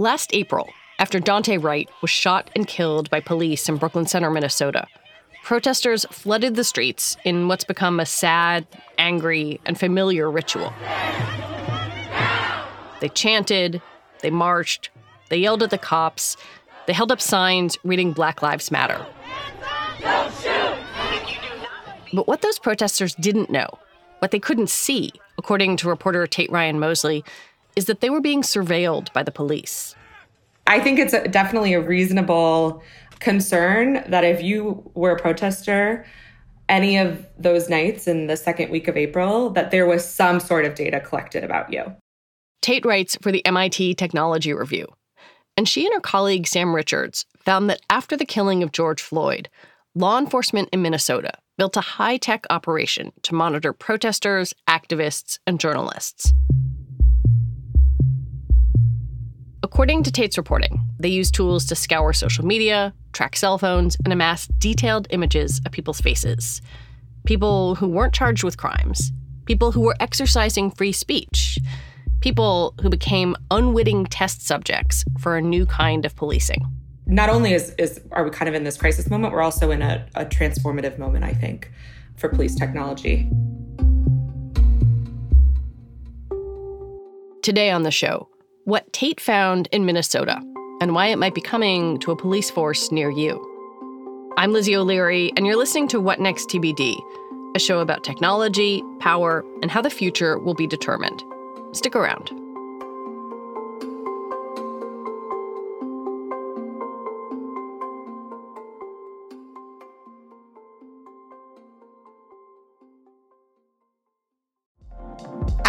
Last April, after Daunte Wright was shot and killed by police in Brooklyn Center, Minnesota, protesters flooded the streets in what's become a sad, angry, and familiar ritual. They chanted, they marched, they yelled at the cops, they held up signs reading Black Lives Matter. But what those protesters didn't know, what they couldn't see, according to reporter Tate Ryan Mosley, is that they were being surveilled by the police. I think it's a, definitely a reasonable concern that if you were a protester any of those nights in the second week of April, that there was some sort of data collected about you. Tate writes for the MIT Technology Review. And she and her colleague Sam Richards found that after the killing of George Floyd, law enforcement in Minnesota built a high tech operation to monitor protesters, activists, and journalists. According to Tate's reporting, they used tools to scour social media, track cell phones, and amass detailed images of people's faces. People who weren't charged with crimes, people who were exercising free speech, people who became unwitting test subjects for a new kind of policing. Not only is, is are we kind of in this crisis moment, we're also in a, a transformative moment, I think, for police technology. Today on the show, what Tate found in Minnesota and why it might be coming to a police force near you. I'm Lizzie O'Leary, and you're listening to What Next TBD, a show about technology, power, and how the future will be determined. Stick around.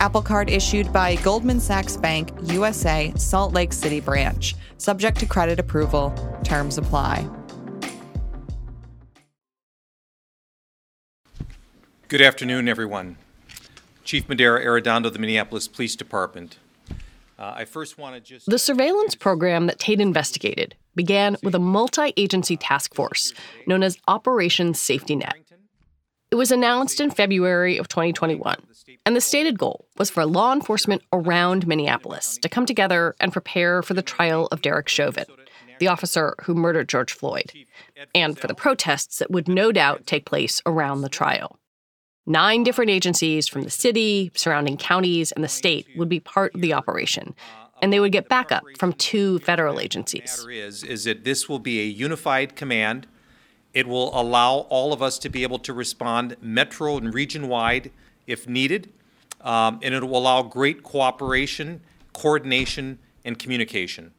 Apple Card issued by Goldman Sachs Bank, USA, Salt Lake City branch. Subject to credit approval. Terms apply. Good afternoon, everyone. Chief Medaria Arradondo, the Minneapolis Police Department. Uh, I first want to just. The surveillance program that Tate investigated began with a multi agency task force known as Operation Safety Net. It was announced in February of 2021, and the stated goal was for law enforcement around Minneapolis to come together and prepare for the trial of Derek Chauvin, the officer who murdered George Floyd, and for the protests that would no doubt take place around the trial. Nine different agencies from the city, surrounding counties, and the state would be part of the operation. And they would get backup from two federal agencies. Is, is that this will be a unified command. It will allow all of us to be able to respond metro and region wide if needed. Um, and it will allow great cooperation, coordination, and communication.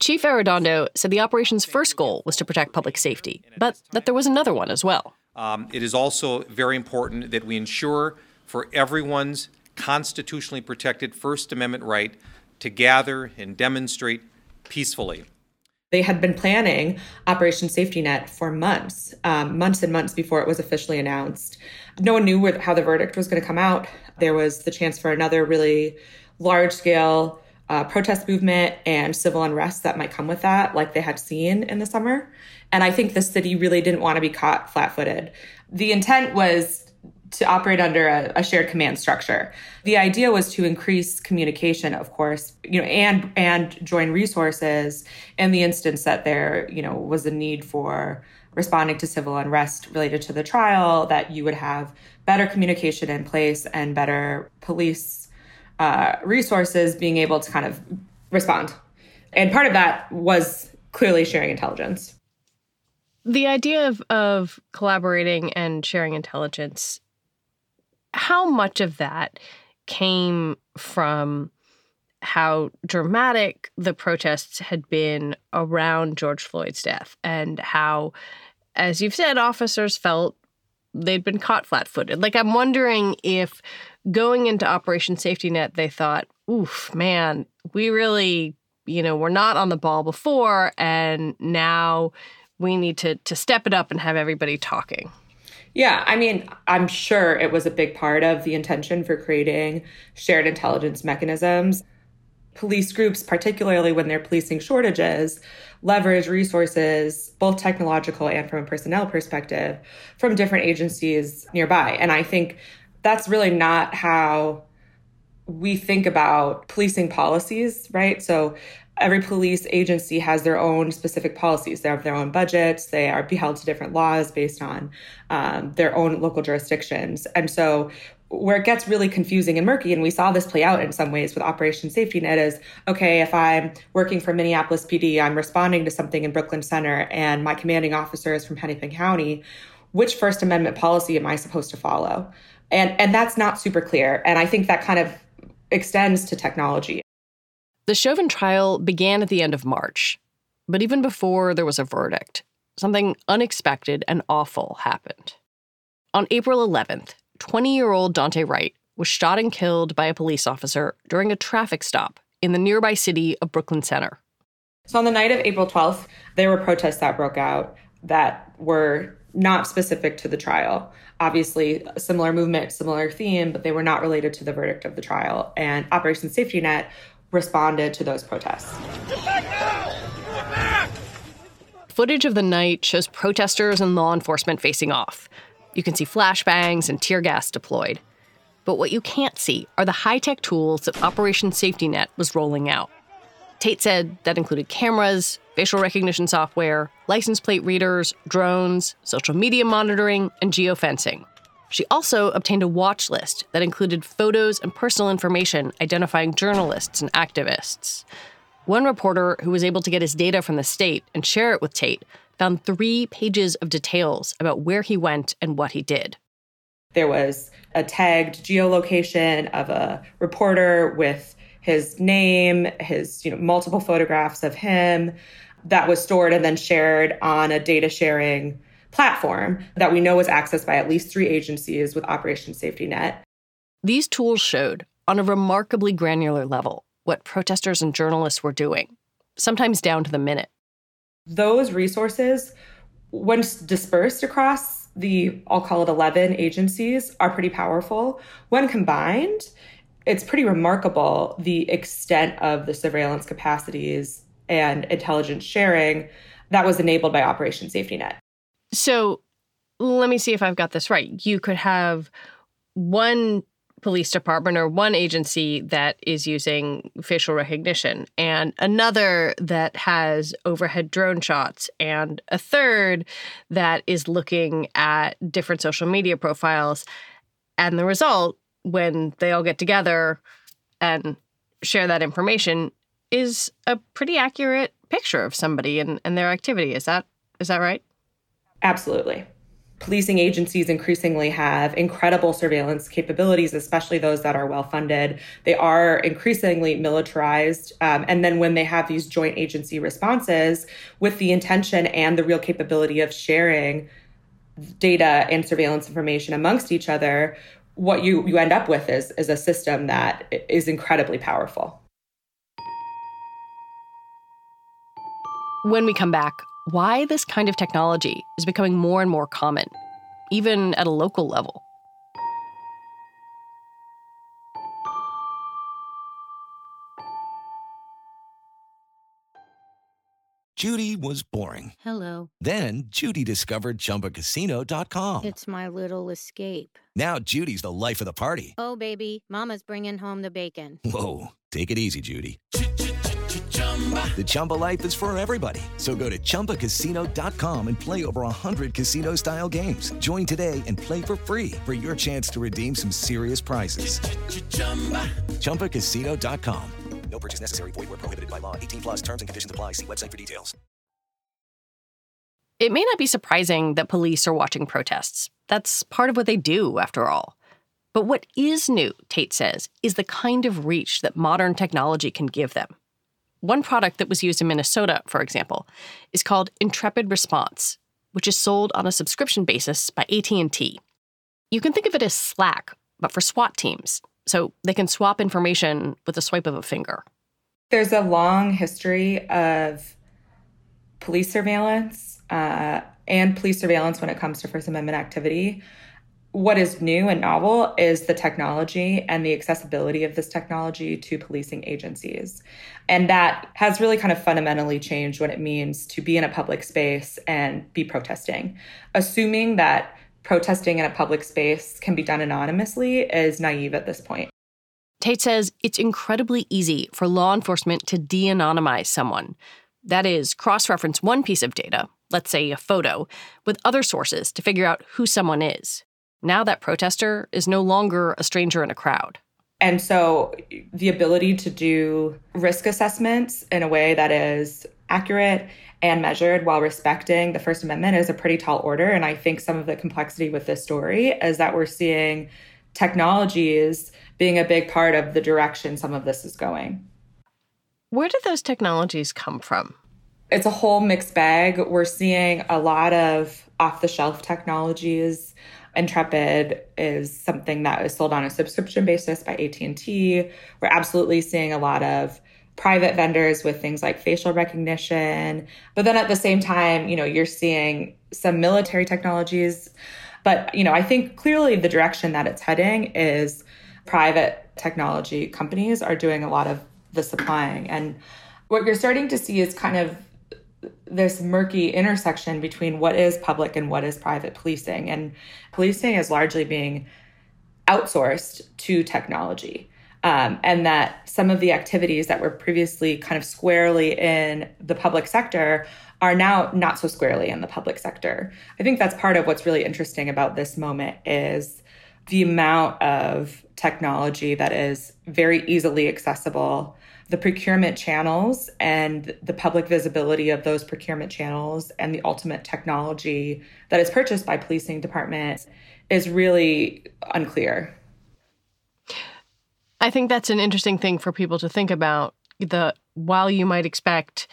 Chief Arradondo said the operation's first goal was to protect public safety, but that there was another one as well. Um, it is also very important that we ensure for everyone's constitutionally protected First Amendment right to gather and demonstrate peacefully. They had been planning Operation Safety Net for months, um, months and months before it was officially announced. No one knew where, how the verdict was going to come out. There was the chance for another really large scale uh, protest movement and civil unrest that might come with that, like they had seen in the summer. And I think the city really didn't want to be caught flat footed. The intent was to operate under a, a, shared command structure. The idea was to increase communication, of course, you know, and and join resources in the instance that there, you know, was a need for responding to civil unrest related to the trial, that you would have better communication in place and better police uh, resources being able to kind of respond. And part of that was clearly sharing intelligence. The idea of, of collaborating and sharing intelligence, how much of that came from how dramatic the protests had been around George Floyd's death and how, as you've said, officers felt they'd been caught flat footed. Like, I'm wondering if going into Operation Safety Net, they thought, oof, man, we really, you know, we're not on the ball before, and now we need to, to step it up and have everybody talking. Yeah, I mean, I'm sure it was a big part of the intention for creating shared intelligence mechanisms police groups, particularly when they're policing shortages, leverage resources, both technological and from a personnel perspective, from different agencies nearby. And I think that's really not how we think about policing policies, right? So every police agency has their own specific policies. They have their own budgets. They are held to different laws based on um, their own local jurisdictions. And so where it gets really confusing and murky, and we saw this play out in some ways with Operation Safety Net, is okay, if I'm working for Minneapolis PD, I'm responding to something in Brooklyn Center, and my commanding officer is from Hennepin County, which First Amendment policy am I supposed to follow? And, and that's not super clear. And I think that kind of extends to technology. The Chauvin trial began at the end of March, but even before there was a verdict, something unexpected and awful happened. On April 11th, 20 year old Daunte Wright was shot and killed by a police officer during a traffic stop in the nearby city of Brooklyn Center. So, on the night of April 12th, there were protests that broke out that were not specific to the trial. Obviously, a similar movement, similar theme, but they were not related to the verdict of the trial. And Operation Safety Net responded to those protests. Footage of the night shows protesters and law enforcement facing off. You can see flashbangs and tear gas deployed. But what you can't see are the high tech tools that Operation Safety Net was rolling out. Tate said that included cameras, facial recognition software, license plate readers, drones, social media monitoring, and geofencing. She also obtained a watch list that included photos and personal information identifying journalists and activists. One reporter who was able to get his data from the state and share it with Tate found three pages of details about where he went and what he did. There was a tagged geolocation of a reporter with his name, his you know multiple photographs of him that was stored and then shared on a data sharing platform that we know was accessed by at least three agencies with Operation Safety Net. These tools showed, on a remarkably granular level, what protesters and journalists were doing, sometimes down to the minute those resources, once dispersed across the, I'll call it 11 agencies, are pretty powerful. When combined, it's pretty remarkable the extent of the surveillance capacities and intelligence sharing that was enabled by Operation Safety Net. So let me see if I've got this right. You could have one police department or one agency that is using facial recognition, and another that has overhead drone shots, and a third that is looking at different social media profiles. And the result, when they all get together and share that information, is a pretty accurate picture of somebody and, and their activity. Is that is that right? Absolutely policing agencies increasingly have incredible surveillance capabilities, especially those that are well funded. They are increasingly militarized. Um, and then when they have these joint agency responses with the intention and the real capability of sharing data and surveillance information amongst each other, what you, you end up with is, is a system that is incredibly powerful. When we come back, why this kind of technology is becoming more and more common, even at a local level. Judy was boring. Hello. Then Judy discovered chumbacasino.com. It's my little escape. Now Judy's the life of the party. Oh, baby, Mama's bringing home the bacon. Whoa. Take it easy, Judy. The Chumba life is for everybody. So go to ChumbaCasino.com and play over 100 casino style games. Join today and play for free for your chance to redeem some serious prizes. ChumbaCasino.com. No purchase necessary. Void where prohibited by law. 18 plus terms and conditions apply. See website for details. It may not be surprising that police are watching protests. That's part of what they do, after all. But what is new, Tate says, is the kind of reach that modern technology can give them. One product that was used in Minnesota, for example, is called Intrepid Response, which is sold on a subscription basis by AT&T. You can think of it as Slack, but for SWAT teams, so they can swap information with a swipe of a finger. There's a long history of police surveillance uh, and police surveillance when it comes to First Amendment activity. What is new and novel is the technology and the accessibility of this technology to policing agencies. And that has really kind of fundamentally changed what it means to be in a public space and be protesting. Assuming that protesting in a public space can be done anonymously is naive at this point. Tate says it's incredibly easy for law enforcement to de anonymize someone. That is, cross reference one piece of data, let's say a photo, with other sources to figure out who someone is. Now that protester is no longer a stranger in a crowd. And so the ability to do risk assessments in a way that is accurate and measured while respecting the First Amendment is a pretty tall order. And I think some of the complexity with this story is that we're seeing technologies being a big part of the direction some of this is going. Where do those technologies come from? It's a whole mixed bag. We're seeing a lot of off the shelf technologies Intrepid is something that is sold on a subscription basis by AT&T. We're absolutely seeing a lot of private vendors with things like facial recognition. But then at the same time, you know, you're seeing some military technologies. But, you know, I think clearly the direction that it's heading is private technology companies are doing a lot of the supplying. And what you're starting to see is kind of this murky intersection between what is public and what is private policing. And policing is largely being outsourced to technology. Um, and that some of the activities that were previously kind of squarely in the public sector are now not so squarely in the public sector. I think that's part of what's really interesting about this moment is the amount of technology that is very easily accessible the procurement channels and the public visibility of those procurement channels and the ultimate technology that is purchased by policing departments is really unclear. I think that's an interesting thing for people to think about. The while you might expect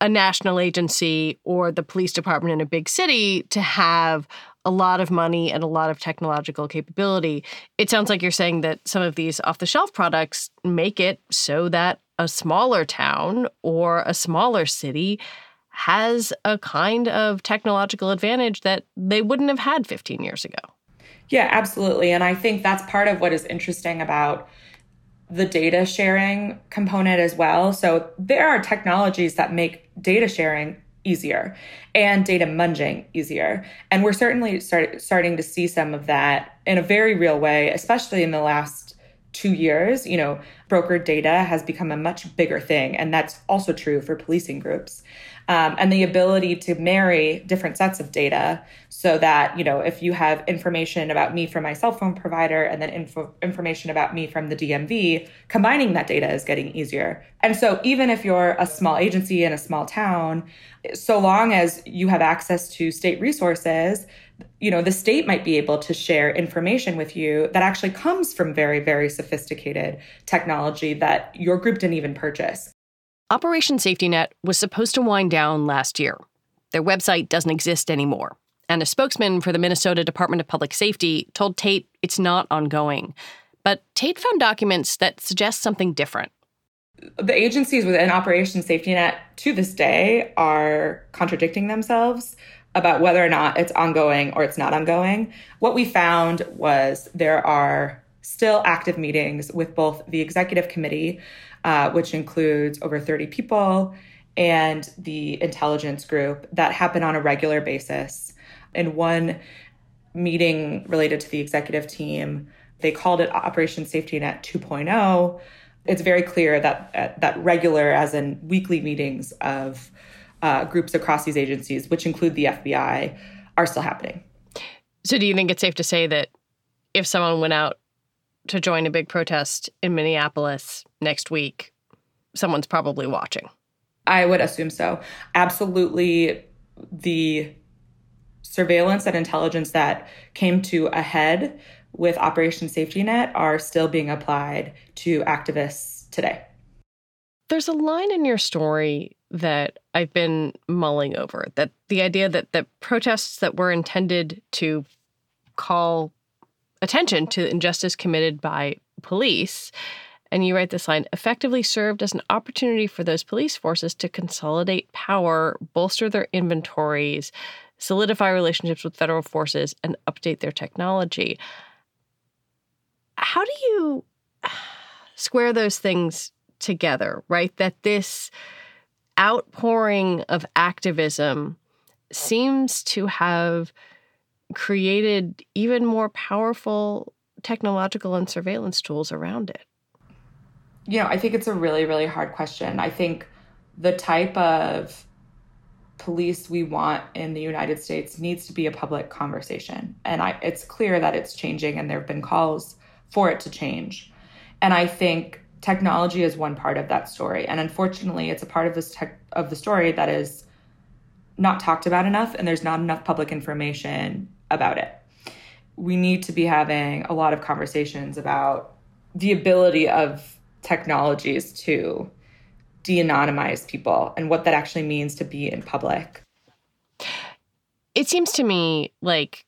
a national agency or the police department in a big city to have a lot of money and a lot of technological capability. It sounds like you're saying that some of these off the shelf products make it so that a smaller town or a smaller city has a kind of technological advantage that they wouldn't have had 15 years ago. Yeah, absolutely. And I think that's part of what is interesting about the data sharing component as well. So there are technologies that make data sharing easier and data munging easier. And we're certainly start, starting to see some of that in a very real way, especially in the last two years. You know, brokered data has become a much bigger thing. And that's also true for policing groups um, and the ability to marry different sets of data so that you know if you have information about me from my cell phone provider and then info- information about me from the dmv combining that data is getting easier and so even if you're a small agency in a small town so long as you have access to state resources you know the state might be able to share information with you that actually comes from very very sophisticated technology that your group didn't even purchase Operation Safety Net was supposed to wind down last year. Their website doesn't exist anymore. And a spokesman for the Minnesota Department of Public Safety told Tate it's not ongoing. But Tate found documents that suggest something different. The agencies within Operation Safety Net to this day are contradicting themselves about whether or not it's ongoing or it's not ongoing. What we found was there are still active meetings with both the executive committee, uh, which includes over 30 people, and the intelligence group that happen on a regular basis. In one meeting related to the executive team, they called it Operation Safety Net 2.0. It's very clear that uh, that regular, as in weekly meetings of uh, groups across these agencies, which include the FBI, are still happening. So, do you think it's safe to say that if someone went out to join a big protest in Minneapolis next week, someone's probably watching? I would assume so. Absolutely, the surveillance and intelligence that came to a head with Operation Safety Net are still being applied to activists today. There's a line in your story that I've been mulling over that the idea that the protests that were intended to call attention to injustice committed by police and you write this line effectively served as an opportunity for those police forces to consolidate power, bolster their inventories, solidify relationships with federal forces, and update their technology. How do you square those things together, right? That this outpouring of activism seems to have created even more powerful technological and surveillance tools around it? You know, I think it's a really, really hard question. I think the type of police we want in the United States needs to be a public conversation. And I, it's clear that it's changing, and there have been calls for it to change. And I think technology is one part of that story. And unfortunately, it's a part of this tech, of the story that is not talked about enough, and there's not enough public information about it. We need to be having a lot of conversations about the ability of technologies to de anonymize people and what that actually means to be in public. It seems to me like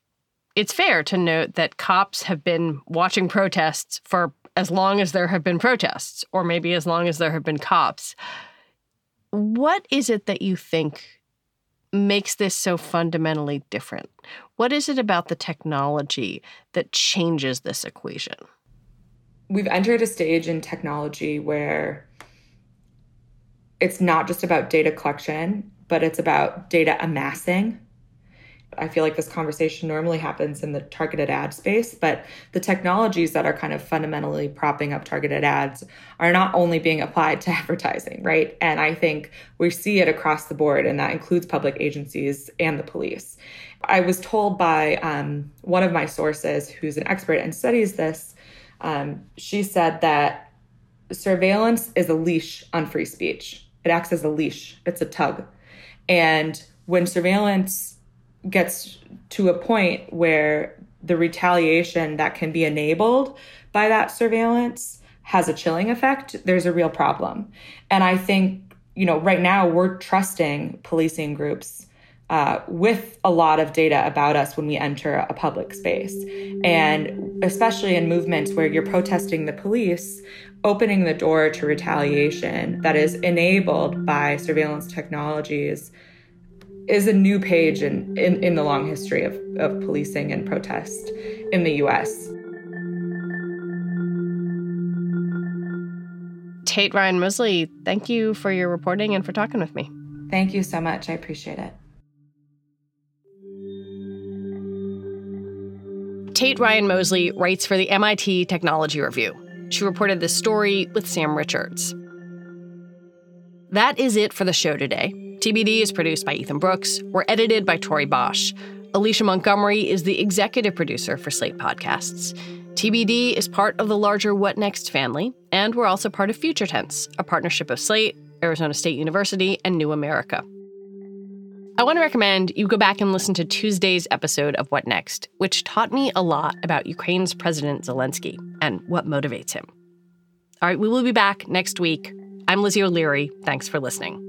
it's fair to note that cops have been watching protests for as long as there have been protests, or maybe as long as there have been cops. What is it that you think makes this so fundamentally different? What is it about the technology that changes this equation? We've entered a stage in technology where it's not just about data collection, but it's about data amassing I feel like this conversation normally happens in the targeted ad space, but the technologies that are kind of fundamentally propping up targeted ads are not only being applied to advertising, right? And I think we see it across the board, and that includes public agencies and the police. I was told by um, one of my sources, who's an expert and studies this, um, she said that surveillance is a leash on free speech. It acts as a leash, it's a tug. And when surveillance gets to a point where the retaliation that can be enabled by that surveillance has a chilling effect, there's a real problem. And I think, you know, right now we're trusting policing groups uh, with a lot of data about us when we enter a public space. And especially in movements where you're protesting the police, opening the door to retaliation that is enabled by surveillance technologies is a new page in, in, in the long history of, of policing and protest in the US. Tate Ryan Mosley, thank you for your reporting and for talking with me. Thank you so much. I appreciate it. Tate Ryan Mosley writes for the MIT Technology Review. She reported this story with Sam Richards. That is it for the show today. TBD is produced by Ethan Brooks. We're edited by Torie Bosch. Alicia Montgomery is the executive producer for Slate Podcasts. TBD is part of the larger What Next family, and we're also part of Future Tense, a partnership of Slate, Arizona State University, and New America. I want to recommend you go back and listen to Tuesday's episode of What Next, which taught me a lot about Ukraine's President Zelensky and what motivates him. All right, we will be back next week. I'm Lizzie O'Leary. Thanks for listening.